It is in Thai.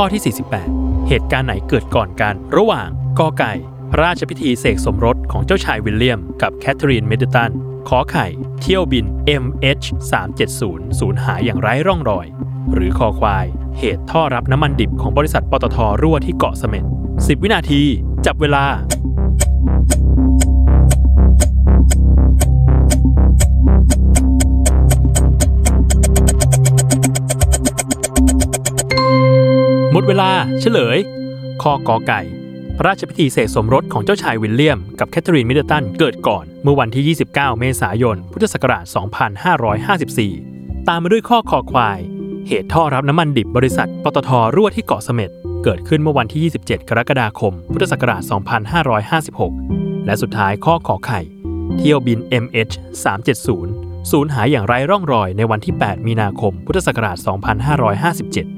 ข้อที่ 48 เหตุการณ์ไหนเกิดก่อนกัน ระหว่างกอไก่ พระราชพิธีเสกสมรสของเจ้าชายวิลเลียม กับแคทเธอรีนมิดเดิลตันขอไข่ เที่ยวบิน MH 370สูญหายอย่างไร้ร่องรอย หรือคอควาย เหตุท่อรับน้ำมันดิบของบริษัทปตทรั่วที่เกาะเสม็ด10 วินาที จับเวลา หมดเวลาเฉลยข้อกอไก่ พระราชพิธีเสกสมรสของเจ้าชายวิลเลียม กับแคทเธอรีนมิดเดิลตันเกิดก่อน เมื่อวันที่ 29 เมษายน พุทธศักราช 2554 ตามมาด้วยข้อคอควาย เหตุท่อรับน้ำมันดิบบริษัทปตทรั่วที่เกาะเสม็ดเกิดขึ้นเมื่อวันที่ 27 กรกฎาคม พุทธศักราช 2556 และสุดท้ายข้อขอไข่ เที่ยวบิน MH 370สูญหายอย่างไร้ร่องรอยในวันที่ 8 มีนาคม พุทธศักราช 2557